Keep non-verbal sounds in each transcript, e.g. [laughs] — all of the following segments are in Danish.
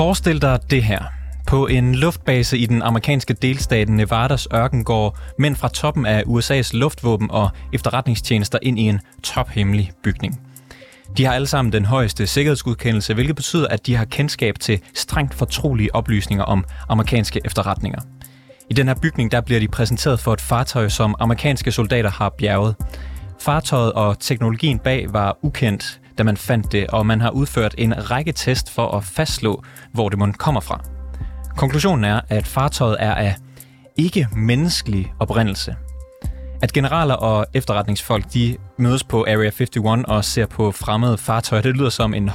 Forestil dig det her. På en luftbase i den amerikanske delstat Nevadas ørken går mænd fra toppen af USA's luftvåben og efterretningstjenester ind i en tophemmelig bygning. De har alle sammen den højeste sikkerhedsgodkendelse, hvilket betyder, at de har kendskab til strengt fortrolige oplysninger om amerikanske efterretninger. I den her bygning der bliver de præsenteret for et fartøj, som amerikanske soldater har bjerget. Fartøjet og teknologien bag var ukendt, da man fandt det, og man har udført en række test for at fastslå, hvor det mund kommer fra. Konklusionen er, at fartøjet er af ikke-menneskelig oprindelse. At generaler og efterretningsfolk de mødes på Area 51 og ser på fremmede fartøjer, det lyder som en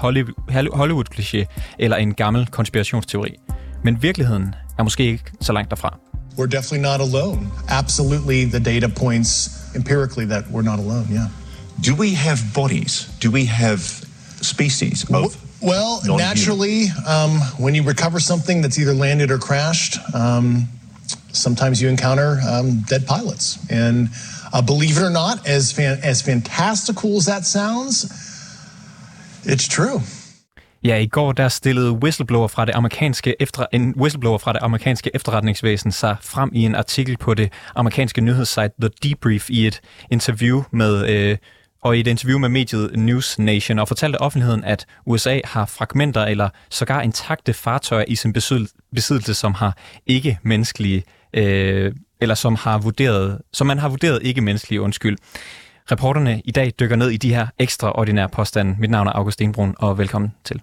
Hollywood-kliché eller en gammel konspirationsteori. Men virkeligheden er måske ikke så langt derfra. We're definitely not alone. Absolutely, the data points empirically that we're not alone, yeah. Do we have bodies? Do we have species of well, naturally, um, when you recover something that's either landed or crashed, um, sometimes you encounter um, dead pilots. And uh, believe it or not, as fan- as fantastical as that sounds, it's true. Ja, i går der stillede whistleblower fra det amerikanske efter, en whistleblower fra det amerikanske efterretningsvæsen sig frem i en artikel på det amerikanske nyhedssite The Debrief i et interview med øh, og i et interview med mediet News Nation og fortalte offentligheden, at USA har fragmenter eller sågar intakte fartøjer i sin besiddelse, som har ikke menneskelige øh, eller som har vurderet, som man har vurderet ikke menneskelige undskyld. Reporterne i dag dykker ned i de her ekstraordinære påstande. Mit navn er August Stenbrun, og velkommen til.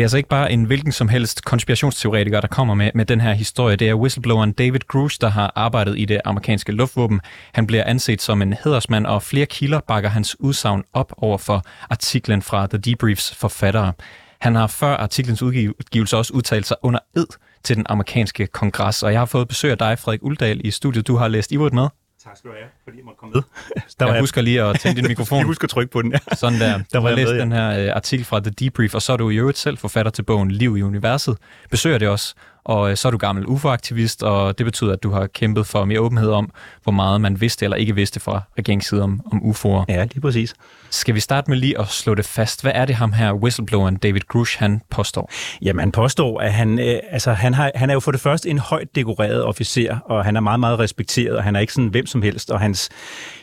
Det er altså ikke bare en hvilken som helst konspirationsteoretiker, der kommer med, med den her historie. Det er whistlebloweren David Grush, der har arbejdet i det amerikanske luftvåben. Han bliver anset som en hedersmand, og flere kilder bakker hans udsagn op over for artiklen fra The Debriefs forfattere. Han har før artiklens udgivelse også udtalt sig under ed til den amerikanske kongres, og jeg har fået besøg af dig, Frederik Uldal, i studiet. Du har læst ivrigt med. Tak skal du have, fordi jeg måtte komme med. [laughs] Der jeg husker lige at tænde din [laughs] mikrofon. jeg husker at trykke på den, ja. [laughs] Sådan der. Der var jeg læst med, ja. den her uh, artikel fra The Debrief, og så er du i øvrigt selv forfatter til bogen Liv i Universet. Besøger det også, og uh, så er du gammel UFO-aktivist, og det betyder, at du har kæmpet for mere åbenhed om, hvor meget man vidste eller ikke vidste fra regeringssiden om, om UFO'er. Ja, lige præcis. Skal vi starte med lige at slå det fast? Hvad er det ham her, whistlebloweren David Grush, han påstår? Jamen, han påstår, at han, øh, altså, han, har, han er jo for det første en højt dekoreret officer, og han er meget, meget respekteret, og han er ikke sådan hvem som helst, og hans,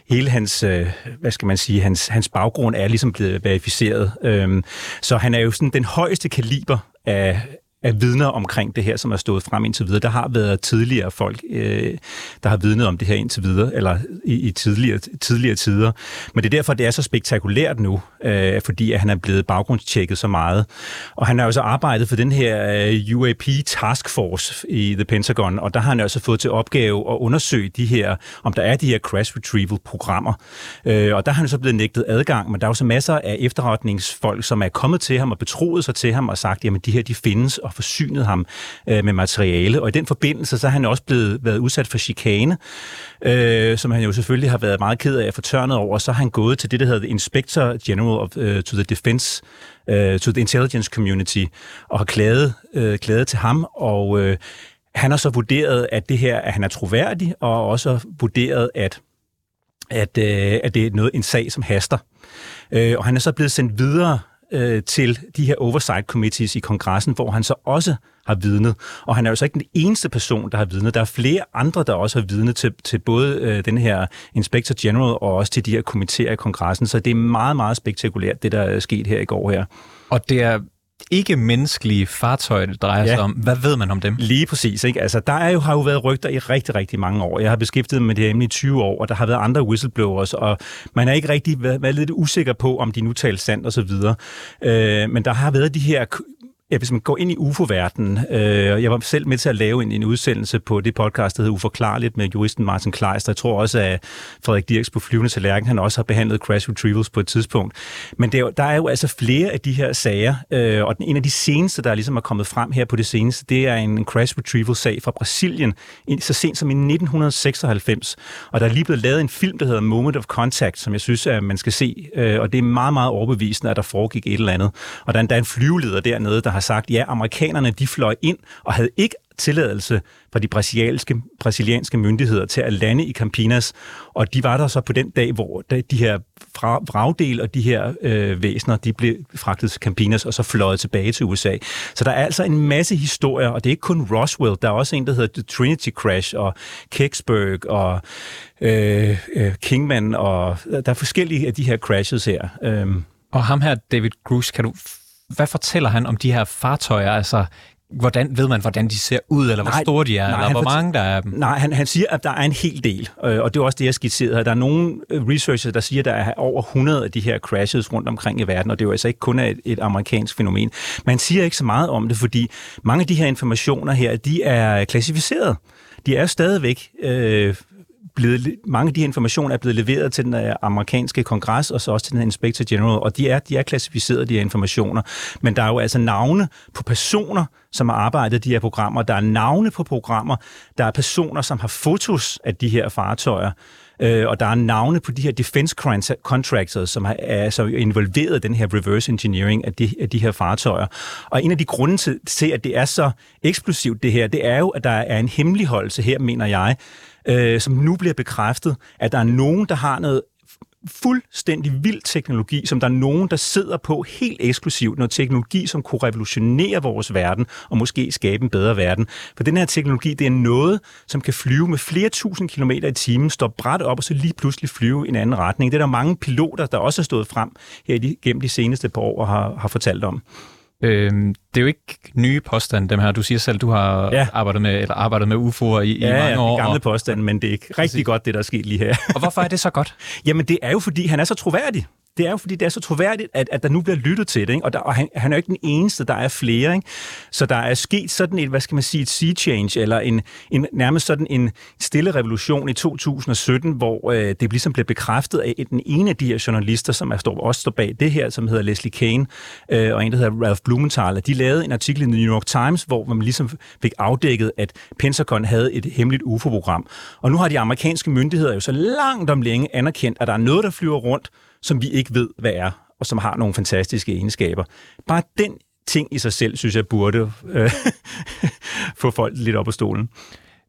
hele hans, øh, hvad skal man sige, hans, hans baggrund er ligesom blevet verificeret. Øhm, så han er jo sådan den højeste kaliber af, af vidner omkring det her, som er stået frem indtil videre. Der har været tidligere folk, øh, der har vidnet om det her indtil videre, eller i, i tidligere, tidligere tider. Men det er derfor, det er så spektakulært nu, øh, fordi at han er blevet baggrundstjekket så meget. Og han har også arbejdet for den her øh, UAP Task Force i The Pentagon, og der har han også fået til opgave at undersøge de her, om der er de her crash retrieval programmer. Øh, og der har han så blevet nægtet adgang, men der er så masser af efterretningsfolk, som er kommet til ham og betroet sig til ham og sagt, jamen de her, de findes, og forsynet ham øh, med materiale. Og i den forbindelse, så har han også blevet været udsat for chikane, øh, som han jo selvfølgelig har været meget ked af at få tørnet over. Så har han gået til det, der hedder Inspector General of, uh, to the Defense, uh, to the Intelligence Community, og har klaget, uh, klaget til ham, og uh, han har så vurderet, at det her, at han er troværdig, og også vurderet, at at, øh, at det er noget, en sag, som haster. Øh, og han er så blevet sendt videre øh, til de her oversight committees i kongressen, hvor han så også har vidnet. Og han er jo så ikke den eneste person, der har vidnet. Der er flere andre, der også har vidnet til, til både øh, den her Inspector General og også til de her komiteer i kongressen. Så det er meget, meget spektakulært, det der er sket her i går her. Og det er ikke-menneskelige fartøjer, det drejer ja. sig om. Hvad ved man om dem? Lige præcis. Ikke? Altså, der er jo, har jo været rygter i rigtig, rigtig mange år. Jeg har beskæftiget mig med det her i 20 år, og der har været andre whistleblowers, og man er ikke rigtig været, været lidt usikker på, om de nu taler sandt og så videre. Øh, men der har været de her Ja, hvis man går ind i UFO-verdenen, øh, jeg var selv med til at lave en, en udsendelse på det podcast, der hedder Uforklarligt med juristen Martin Kleister. Jeg tror også, at Frederik Dirks på Flyvende Tallerken, han også har behandlet crash retrievals på et tidspunkt. Men det er jo, der er jo altså flere af de her sager, øh, og den, en af de seneste, der ligesom er kommet frem her på det seneste, det er en, en crash retrieval-sag fra Brasilien, så sent som i 1996. Og der er lige blevet lavet en film, der hedder Moment of Contact, som jeg synes, at man skal se, øh, og det er meget, meget overbevisende, at der foregik et eller andet. Og der er en flyveleder dernede, der har sagt, ja, amerikanerne de fløj ind og havde ikke tilladelse fra de brasilianske, brasilianske myndigheder til at lande i Campinas, og de var der så på den dag, hvor de her vragdel og de her øh, væsener, de blev fragtet til Campinas og så fløjet tilbage til USA. Så der er altså en masse historier, og det er ikke kun Roswell, der er også en, der hedder The Trinity Crash, og Kecksburg, og øh, øh, Kingman, og der er forskellige af de her crashes her. Øh. Og ham her, David Grush, kan du hvad fortæller han om de her fartøjer? Altså, Hvordan ved man, hvordan de ser ud, eller nej, hvor store de er, nej, eller hvor mange der er dem? Nej, han, han siger, at der er en hel del, øh, og det er også det, jeg skitserede her. Der er nogle øh, researchers, der siger, at der er over 100 af de her crashes rundt omkring i verden, og det er jo altså ikke kun et, et amerikansk fænomen. Man siger ikke så meget om det, fordi mange af de her informationer her, de er klassificeret. De er stadigvæk øh, blevet, mange af de her informationer er blevet leveret til den øh, amerikanske kongres, og så også til den inspector general, og de er, de er klassificeret, de her informationer. Men der er jo altså navne på personer, som har arbejdet de her programmer. Der er navne på programmer. Der er personer, som har fotos af de her fartøjer. Øh, og der er navne på de her defense contractors, som er altså involveret i den her reverse engineering af de, af de her fartøjer. Og en af de grunde til, til, at det er så eksplosivt det her, det er jo, at der er en hemmeligholdelse her, mener jeg, øh, som nu bliver bekræftet, at der er nogen, der har noget fuldstændig vild teknologi, som der er nogen, der sidder på helt eksklusivt. Noget teknologi, som kunne revolutionere vores verden og måske skabe en bedre verden. For den her teknologi, det er noget, som kan flyve med flere tusind kilometer i timen, stå bræt op og så lige pludselig flyve i en anden retning. Det er der mange piloter, der også har stået frem her gennem de seneste par år og har, har fortalt om. Øhm, det er jo ikke nye påstande, dem her. Du siger selv, du har ja. arbejdet med eller arbejdet med UFO'er i, ja, i mange ja, år. Ja, gamle påstande, men det er ikke rigtig godt, det der er sket lige her. og hvorfor er det så godt? [laughs] Jamen, det er jo, fordi han er så troværdig det er jo fordi, det er så troværdigt, at, at der nu bliver lyttet til det. Ikke? Og, der, og han, han er jo ikke den eneste, der er flere. Ikke? Så der er sket sådan et, hvad skal man sige, et sea change, eller en, en, nærmest sådan en stille revolution i 2017, hvor øh, det ligesom blev bekræftet af den ene af de her journalister, som er, står, også står bag det her, som hedder Leslie Kane, øh, og en, der hedder Ralph Blumenthal. De lavede en artikel i The New York Times, hvor man ligesom fik afdækket, at Pentagon havde et hemmeligt UFO-program. Og nu har de amerikanske myndigheder jo så langt om længe anerkendt, at der er noget, der flyver rundt, som vi ikke ved, hvad er, og som har nogle fantastiske egenskaber. Bare den ting i sig selv, synes jeg, burde øh, [laughs] få folk lidt op på stolen.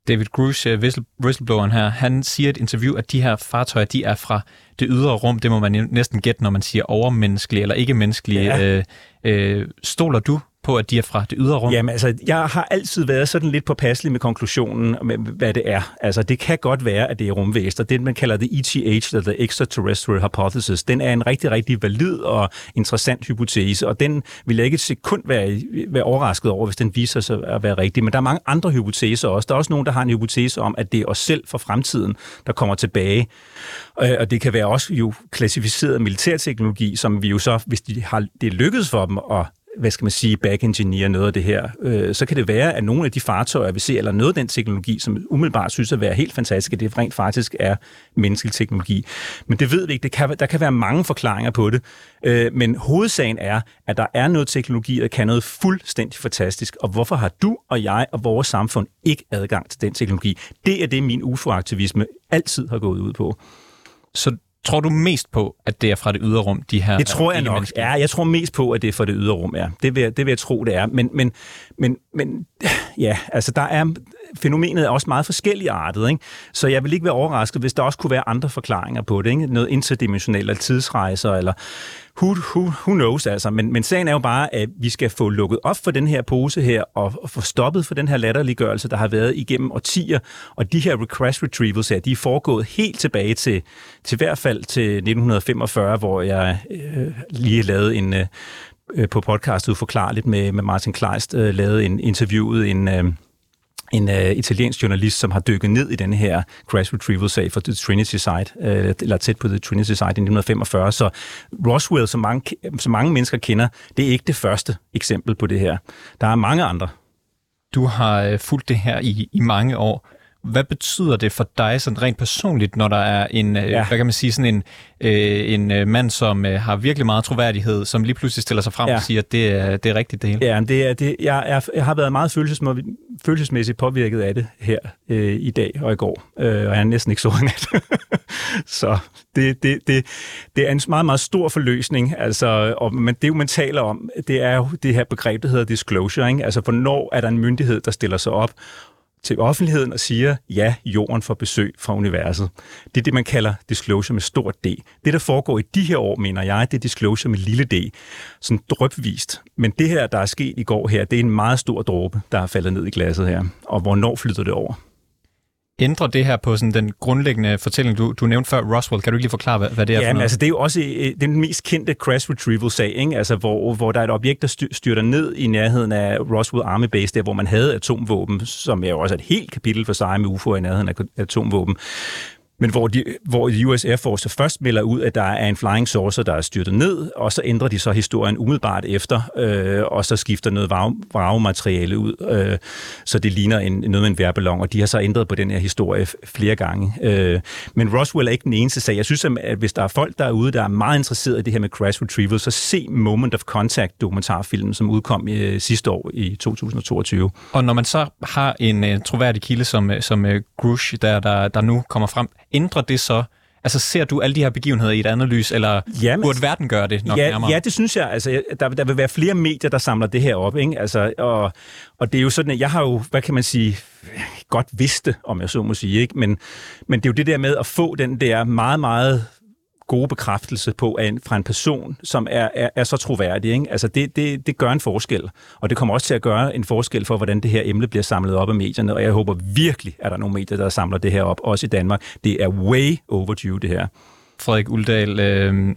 David Grush, øh, whistlebloweren her, han siger i et interview, at de her fartøjer, de er fra det ydre rum. Det må man næsten gætte, når man siger overmenneskelige eller ikke-menneskelige. Ja. Øh, øh, stoler du på, at de er fra det ydre rum? Jamen altså, jeg har altid været sådan lidt påpasselig med konklusionen, med, hvad det er. Altså, det kan godt være, at det er rumvæster. Det, man kalder det ETH, eller The Extraterrestrial Hypothesis, den er en rigtig, rigtig valid og interessant hypotese, og den vil jeg ikke et sekund være, være overrasket over, hvis den viser sig at være rigtig. Men der er mange andre hypoteser også. Der er også nogen, der har en hypotese om, at det er os selv for fremtiden, der kommer tilbage. Øh, og det kan være også jo klassificeret militærteknologi, som vi jo så, hvis de har, det er lykkedes for dem at hvad skal man sige, back-engineer noget af det her, øh, så kan det være, at nogle af de fartøjer, vi ser, eller noget af den teknologi, som umiddelbart synes at være helt fantastisk, at det rent faktisk er menneskelig teknologi. Men det ved vi ikke. Det kan, der kan være mange forklaringer på det. Øh, men hovedsagen er, at der er noget teknologi, der kan noget fuldstændig fantastisk. Og hvorfor har du og jeg og vores samfund ikke adgang til den teknologi? Det er det, min UFO-aktivisme altid har gået ud på. Så Tror du mest på, at det er fra det ydre rum, de her Det tror jeg nok. Ja, jeg tror mest på, at det er fra det ydre rum, ja. Det vil, det vil jeg tro, det er. Men, men, men, men [sighs] ja, altså der er fænomenet er også meget forskellige artet, ikke? så jeg vil ikke være overrasket, hvis der også kunne være andre forklaringer på det. Ikke? Noget interdimensionelt, eller tidsrejser, eller who, who, who knows altså. Men, men sagen er jo bare, at vi skal få lukket op for den her pose her, og, og få stoppet for den her latterliggørelse, der har været igennem årtier. Og de her crash retrievals her, de er foregået helt tilbage til, til hvert fald til 1945, hvor jeg øh, lige lavede en... Øh, Øh, på podcastet forklarligt med, med Martin Kleist, øh, lavet en interviewet en, øh, en øh, italiensk journalist, som har dykket ned i den her crash retrieval-sag for The Trinity Site, øh, eller tæt på The Trinity Site i 1945. Så Roswell, som mange, som mange mennesker kender, det er ikke det første eksempel på det her. Der er mange andre. Du har øh, fulgt det her i, i mange år hvad betyder det for dig sådan rent personligt, når der er en, øh, ja. hvad kan man sige, sådan en, øh, en øh, mand, som øh, har virkelig meget troværdighed, som lige pludselig stiller sig frem ja. og siger, at det er, det er rigtigt det hele? Ja, det er, det, jeg, er, jeg har været meget følelsesmæssigt, følelsesmæssigt påvirket af det her øh, i dag og i går, øh, og jeg er næsten ikke så nat. [laughs] så det, det, det, det er en meget, meget stor forløsning, altså, og, men det, man taler om, det er jo det her begreb, der hedder disclosure, ikke? altså hvornår er der en myndighed, der stiller sig op til offentligheden og siger, ja, jorden får besøg fra universet. Det er det, man kalder disclosure med stort D. Det, der foregår i de her år, mener jeg, det er disclosure med lille d. Sådan drøbvist. Men det her, der er sket i går her, det er en meget stor dråbe, der er faldet ned i glasset her. Og hvornår flytter det over? Ændrer det her på sådan den grundlæggende fortælling, du, du nævnte før, Roswell? Kan du ikke lige forklare, hvad, hvad det er ja, for noget? altså det er jo også øh, den mest kendte crash retrieval-sag, ikke? Altså, hvor, hvor der er et objekt, der styrter ned i nærheden af Roswell Army Base, der hvor man havde atomvåben, som er jo også et helt kapitel for sig med UFO'er i nærheden af atomvåben men hvor, de, hvor US Air Force først melder ud, at der er en flying saucer, der er styrtet ned, og så ændrer de så historien umiddelbart efter, øh, og så skifter noget vragmateriale ud, øh, så det ligner en, noget med en værballon, og de har så ændret på den her historie flere gange. Øh, men Roswell er ikke den eneste sag. Jeg synes, at hvis der er folk derude, der er meget interesseret i det her med crash retrieval, så se Moment of Contact dokumentarfilmen, som udkom øh, sidste år i 2022. Og når man så har en øh, troværdig kilde som, øh, som øh, Grush, der, der, der nu kommer frem, ændrer det så Altså ser du alle de her begivenheder i et andet lys, eller Jamen, burde verden gøre det nok ja, nærmere? Ja, det synes jeg. Altså, der, der vil være flere medier, der samler det her op. Ikke? Altså, og, og det er jo sådan, at jeg har jo, hvad kan man sige, godt vidste, om jeg så må sige. Ikke? Men, men det er jo det der med at få den der meget, meget gode bekræftelse på af en, fra en person, som er, er, er så troværdig. Ikke? Altså det, det, det gør en forskel, og det kommer også til at gøre en forskel for, hvordan det her emne bliver samlet op af medierne, og jeg håber virkelig, at der er nogle medier, der samler det her op, også i Danmark. Det er way overdue, det her. Frederik Uldal, øh,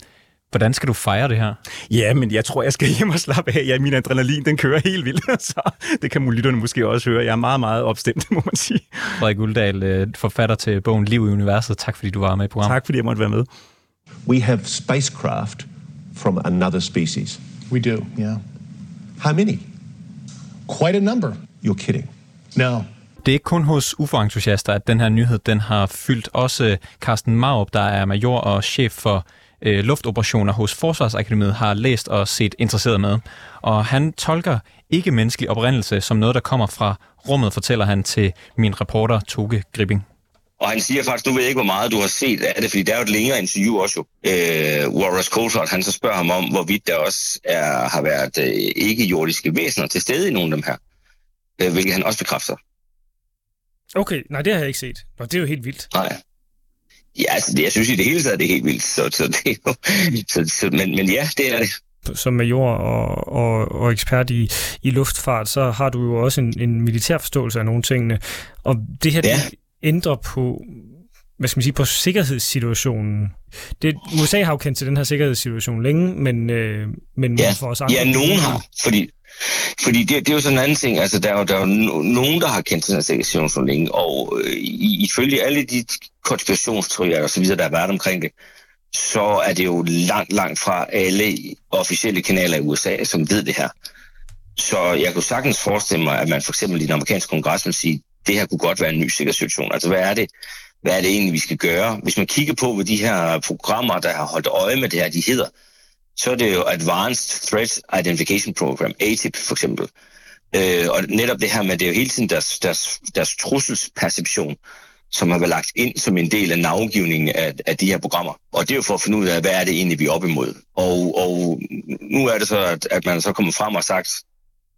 Hvordan skal du fejre det her? Ja, men jeg tror, jeg skal hjem og slappe af. Ja, min adrenalin, den kører helt vildt, [laughs] så det kan lytterne måske også høre. Jeg er meget, meget opstemt, [laughs] må man sige. Frederik Uldal, øh, forfatter til bogen Liv i Universet. Tak fordi du var med i programmet. Tak fordi jeg måtte være med. We have spacecraft from another species. We do, yeah. How many? Quite a number. You're kidding. No. Det er ikke kun hos UFO-entusiaster, at den her nyhed den har fyldt. Også Carsten Maurup, der er major og chef for øh, luftoperationer hos Forsvarsakademiet, har læst og set interesseret med. Og han tolker ikke menneskelig oprindelse som noget, der kommer fra rummet, fortæller han til min reporter Toge Gripping. Og han siger faktisk, nu ved jeg ikke, hvor meget du har set af det, fordi der er jo et længere interview også jo, øh, hvor Ross Coulthard, han så spørger ham om, hvorvidt der også er, har været øh, ikke-jordiske væsener til stede i nogle af dem her, øh, hvilket han også bekræfter. Okay, nej, det har jeg ikke set. Nå, det er jo helt vildt. Nej. Ja, altså, det, jeg synes i det hele taget, det er helt vildt. Så, så det er jo, så, så, men, men ja, det er det som major og, og, og ekspert i, i luftfart, så har du jo også en, en militær forståelse af nogle tingene. Og det her, ja. det, ændre på hvad skal man sige, på sikkerhedssituationen. Det, USA har jo kendt til den her sikkerhedssituation længe, men, øh, men ja, for os andre... Ja, nogen har, fordi, fordi det, det er jo sådan en anden ting. Altså, der er jo, der er jo nogen, der har kendt til den her sikkerhedssituation længe, og øh, ifølge alle de konspirationsteorier og så videre, der har været omkring det, så er det jo langt, langt fra alle officielle kanaler i USA, som ved det her. Så jeg kunne sagtens forestille mig, at man for eksempel i den amerikanske kongres vil sige, det her kunne godt være en ny sikkerhedssituation. Altså, hvad er det, hvad er det egentlig, vi skal gøre? Hvis man kigger på, hvad de her programmer, der har holdt øje med det her, de hedder, så er det jo Advanced Threat Identification Program, ATIP for eksempel. Øh, og netop det her med, det er jo hele tiden deres, deres, deres trusselsperception, som har været lagt ind som en del af navngivningen af, af de her programmer. Og det er jo for at finde ud af, hvad er det egentlig, vi er op imod. Og, og nu er det så, at, at man så kommer frem og sagt,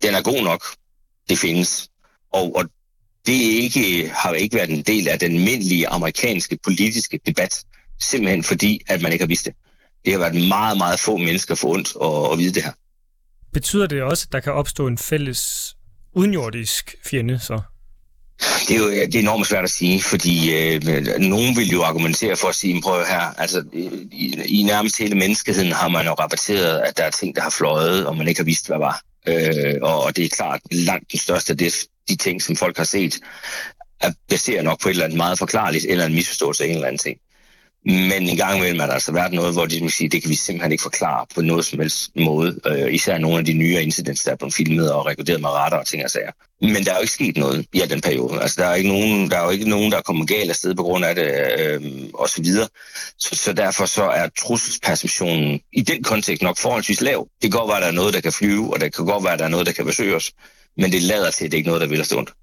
den er god nok, det findes. Og, og det ikke, har ikke været en del af den almindelige amerikanske politiske debat, simpelthen fordi, at man ikke har vidst det. Det har været meget, meget få mennesker for ondt at, at vide det her. Betyder det også, at der kan opstå en fælles udenjordisk fjende så? Det er jo det er enormt svært at sige, fordi øh, nogen vil jo argumentere for at sige, prøv her, altså i, i nærmest hele menneskeheden har man jo rapporteret, at der er ting, der har fløjet, og man ikke har vidst, hvad var. Øh, og, og det er klart, langt den største af det, de ting, som folk har set, er baseret nok på et eller andet meget forklarligt, eller en misforståelse af en eller anden ting. Men en gang imellem er der altså været noget, hvor de må sige, det kan vi simpelthen ikke forklare på noget som helst måde. Øh, især nogle af de nye incidents, der er blevet filmet og rekorderet med radar og ting og sager. Men der er jo ikke sket noget i den periode. Altså, der er, ikke nogen, der er jo ikke nogen, der er kommet galt afsted på grund af det, øh, og så videre. Så, så derfor så er trusselsperceptionen i den kontekst nok forholdsvis lav. Det kan godt være, at der er noget, der kan flyve, og det kan godt være, at der er noget, der kan besøge os. Men det lader til, at det ikke er noget, der vil have ondt.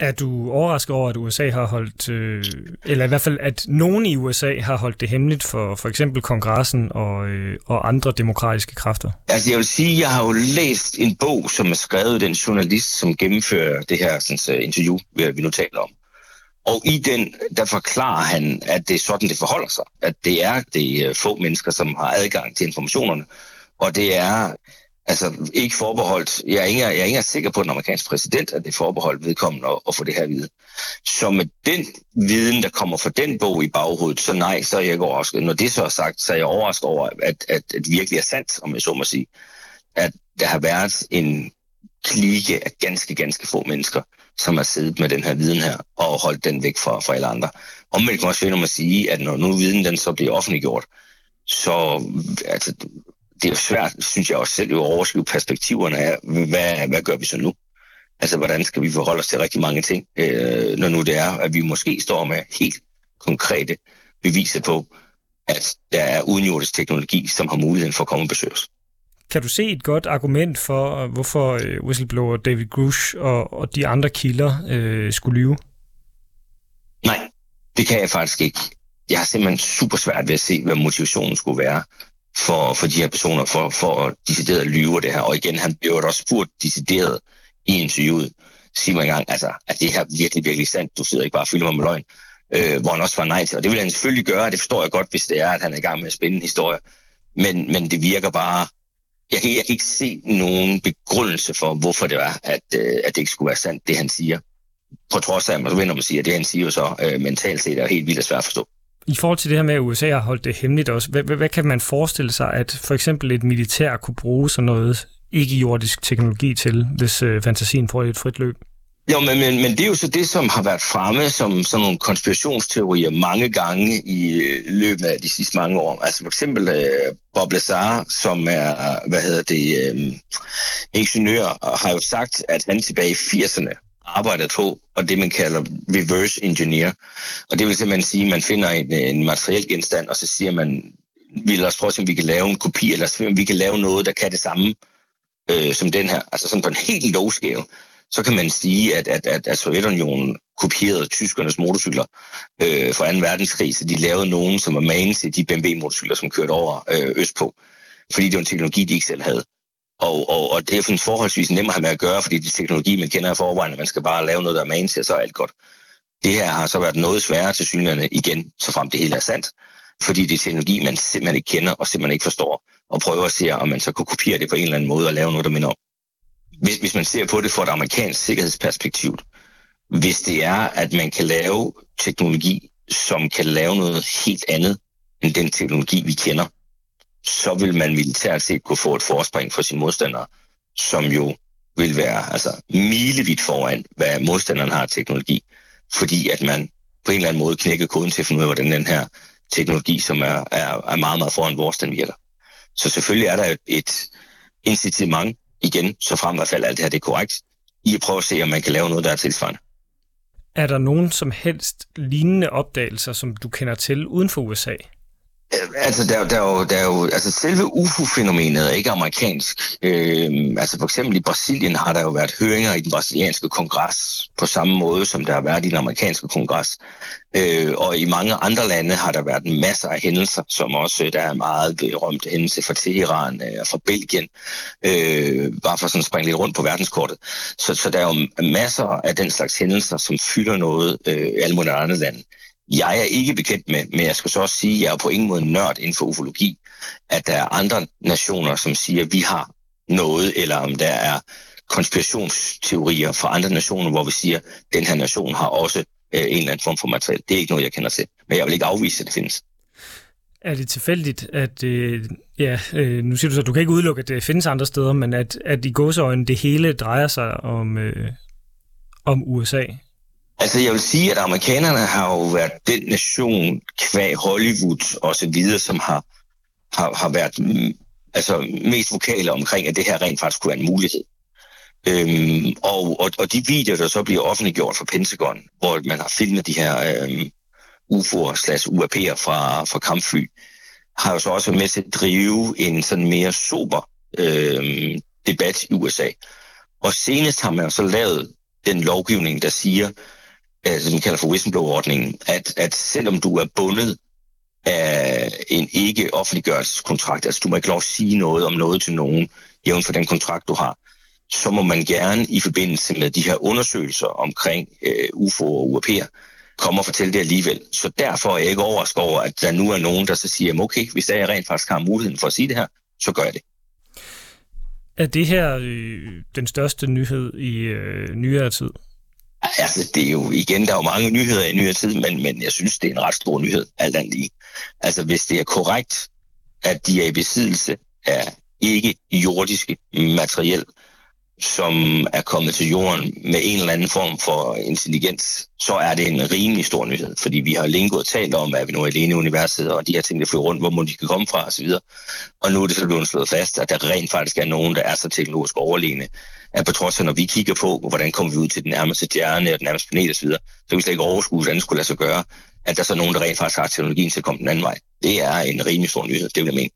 Er du overrasket over, at USA har holdt, øh, eller i hvert fald, at nogen i USA har holdt det hemmeligt for for eksempel kongressen og, øh, og andre demokratiske kræfter? Altså jeg vil sige, jeg har jo læst en bog, som er skrevet af den journalist, som gennemfører det her sådan, interview, vi nu taler om. Og i den, der forklarer han, at det er sådan, det forholder sig. At det er de få mennesker, som har adgang til informationerne. Og det er altså ikke forbeholdt, jeg er ikke, jeg er ikke sikker på den amerikanske præsident, at det er forbeholdt vedkommende at, at få det her vide. Så med den viden, der kommer fra den bog i baghovedet, så nej, så er jeg ikke overrasket. Når det så er sagt, så er jeg overrasket over, at, at, at det virkelig er sandt, om jeg så må sige, at der har været en klike af ganske, ganske få mennesker, som har siddet med den her viden her og holdt den væk fra, fra alle andre. Omvendt kan man også finde at sige, at når nu viden den så bliver offentliggjort, så altså, det er jo svært, synes jeg også selv, at overskrive perspektiverne af, hvad, hvad gør vi så nu? Altså, hvordan skal vi forholde os til rigtig mange ting, øh, når nu det er, at vi måske står med helt konkrete beviser på, at der er udenjordisk teknologi, som har muligheden for at komme og besøge os. Kan du se et godt argument for, hvorfor øh, whistleblower David Grush og, og de andre kilder øh, skulle lyve? Nej, det kan jeg faktisk ikke. Jeg har simpelthen super svært ved at se, hvad motivationen skulle være for, for de her personer for, for at decideret lyve det her. Og igen, han blev også spurgt decideret i interviewet. Sig mig engang, altså, at det her virkelig, virkelig sandt. Du sidder ikke bare og fylder mig med løgn. Øh, hvor han også var nej til. Og det vil han selvfølgelig gøre. Det forstår jeg godt, hvis det er, at han er i gang med at spænde en historie. Men, men det virker bare... Jeg kan, jeg kan ikke se nogen begrundelse for, hvorfor det var, at, øh, at det ikke skulle være sandt, det han siger. På trods af, at man vender man siger, at det han siger så øh, mentalt set er helt vildt svært at forstå. I forhold til det her med, at USA har holdt det hemmeligt også, hvad, hvad, hvad kan man forestille sig, at for eksempel et militær kunne bruge sådan noget ikke-jordisk teknologi til, hvis øh, fantasien får et frit løb? Jo, men, men, men det er jo så det, som har været fremme som sådan nogle konspirationsteorier mange gange i øh, løbet af de sidste mange år. Altså for eksempel øh, Bob Lazar, som er, hvad hedder det, øh, ingeniør, har jo sagt, at han tilbage i 80'erne arbejdet på, og det man kalder reverse engineer. Og det vil simpelthen sige, at man finder en, øh, en materiel genstand, og så siger man, vi lad os prøve, om vi kan lave en kopi, eller om vi kan lave noget, der kan det samme øh, som den her. Altså sådan på en helt low scale. Så kan man sige, at, at, at, at Sovjetunionen kopierede tyskernes motorcykler øh, fra 2. verdenskrig, så de lavede nogen, som var magen til de BMW-motorcykler, som kørte over øh, østpå. Fordi det var en teknologi, de ikke selv havde. Og, og, og det er forholdsvis nemmere at med at gøre, fordi det teknologi, man kender i forvejen, man skal bare lave noget, der er man til, så er alt godt. Det her har så været noget sværere til synligheden igen, så frem det hele er sandt. Fordi det er teknologi, man simpelthen ikke kender og simpelthen ikke forstår. Og prøver at se, om man så kan kopiere det på en eller anden måde og lave noget, der minder om. Hvis, hvis man ser på det fra et amerikansk sikkerhedsperspektiv, hvis det er, at man kan lave teknologi, som kan lave noget helt andet end den teknologi, vi kender, så vil man militært set kunne få et forspring for sine modstandere, som jo vil være altså, milevidt foran, hvad modstanderen har af teknologi, fordi at man på en eller anden måde knækker koden til at finde ud af, hvordan den her teknologi, som er, er, er meget, meget foran vores, den virker. Så selvfølgelig er der et incitament, igen, så frem i hvert fald alt det her det er korrekt, i at prøve at se, om man kan lave noget, der er tilsvarende. Er der nogen som helst lignende opdagelser, som du kender til uden for USA? Altså, der, der, er jo, der er jo, altså selve UFO-fænomenet er ikke amerikansk. Øh, altså for eksempel i Brasilien har der jo været høringer i den brasilianske kongres på samme måde, som der har været i den amerikanske kongres. Øh, og i mange andre lande har der været masser af hændelser, som også øh, der er meget øh, berømt hændelse fra Teheran øh, og øh, fra Belgien, øh, bare for sådan at springe lidt rundt på verdenskortet. Så, så der er jo masser af den slags hændelser, som fylder noget øh, i alle mulige andre lande. Jeg er ikke bekendt med, men jeg skal så også sige, at jeg er på ingen måde nørd inden for ufologi, at der er andre nationer, som siger, at vi har noget, eller om der er konspirationsteorier fra andre nationer, hvor vi siger, at den her nation har også øh, en eller anden form for materiale. Det er ikke noget, jeg kender til, men jeg vil ikke afvise, at det findes. Er det tilfældigt, at, øh, ja, øh, nu siger du så, at du kan ikke udelukke, at det findes andre steder, men at, at i gåseøjne det hele drejer sig om, øh, om USA? Altså, jeg vil sige, at amerikanerne har jo været den nation, kvæg Hollywood og så videre, som har, har, har været mm, altså, mest vokale omkring, at det her rent faktisk kunne være en mulighed. Øhm, og, og, og de videoer, der så bliver offentliggjort fra Pentagon, hvor man har filmet de her øhm, UFO'er slash UAP'er fra, fra kampfly, har jo så også været med til at drive en sådan mere sober øhm, debat i USA. Og senest har man så lavet den lovgivning, der siger, øh, som vi kalder for whistleblower-ordningen, at, at selvom du er bundet af en ikke offentliggørelseskontrakt, altså du må ikke lov at sige noget om noget til nogen, jævn for den kontrakt, du har, så må man gerne i forbindelse med de her undersøgelser omkring øh, UFO og UAP'er, komme og fortælle det alligevel. Så derfor er jeg ikke overrasket over, at der nu er nogen, der så siger, okay, hvis jeg rent faktisk har muligheden for at sige det her, så gør jeg det. Er det her øh, den største nyhed i øh, nyere tid? Altså, det er jo igen, der er jo mange nyheder i nyere tid, men, men jeg synes, det er en ret stor nyhed, alt andet lige. Altså, hvis det er korrekt, at de er i besiddelse af ikke jordiske materiel, som er kommet til jorden med en eller anden form for intelligens, så er det en rimelig stor nyhed, fordi vi har længe gået talt om, at vi nu er alene i universet, og de her ting, der flyver rundt, hvor må de kan komme fra osv. Og nu er det så blevet slået fast, at der rent faktisk er nogen, der er så teknologisk overlegne, at på trods af, når vi kigger på, hvordan kommer vi ud til den nærmeste stjerne og den nærmeste planet osv., så kan vi slet ikke overskue, hvordan det skulle lade sig gøre, at der er så nogen, der rent faktisk har teknologien til at komme den anden vej. Det er en rimelig stor nyhed, det vil jeg mene.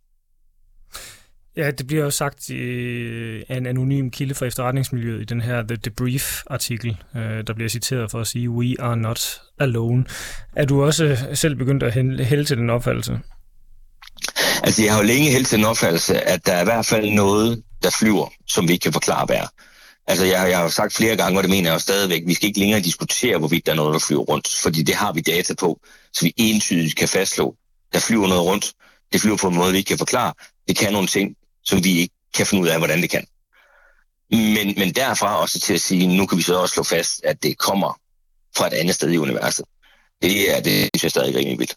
Ja, det bliver jo sagt øh, af en anonym kilde fra efterretningsmiljøet i den her The Debrief-artikel, øh, der bliver citeret for at sige, we are not alone. Er du også selv begyndt at hælde til den opfattelse? Altså, jeg har jo længe helt til den opfattelse, at der er i hvert fald noget, der flyver, som vi ikke kan forklare, hvad. Altså, jeg, jeg har jo sagt flere gange, og det mener jeg jo stadigvæk, vi skal ikke længere diskutere, hvorvidt der er noget, der flyver rundt, fordi det har vi data på, så vi entydigt kan fastslå, der flyver noget rundt, det flyver på en måde, vi ikke kan forklare, det kan nogle ting, som vi ikke kan finde ud af, hvordan det kan. Men, men derfra også til at sige, nu kan vi så også slå fast, at det kommer fra et andet sted i universet. Det er det, synes jeg stadig rimelig vildt.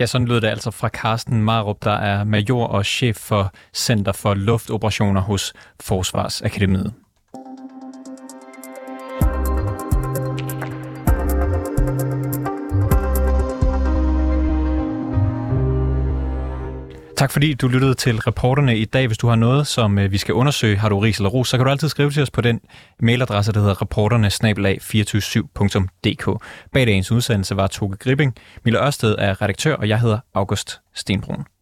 Ja, sådan lød det altså fra Carsten Marup, der er major og chef for Center for Luftoperationer hos Forsvarsakademiet. Tak fordi du lyttede til reporterne i dag. Hvis du har noget, som øh, vi skal undersøge, har du ris eller ros, så kan du altid skrive til os på den mailadresse, der hedder reporterne 247dk Bag dagens udsendelse var Toge Gripping. Mille Ørsted er redaktør, og jeg hedder August Stenbrun.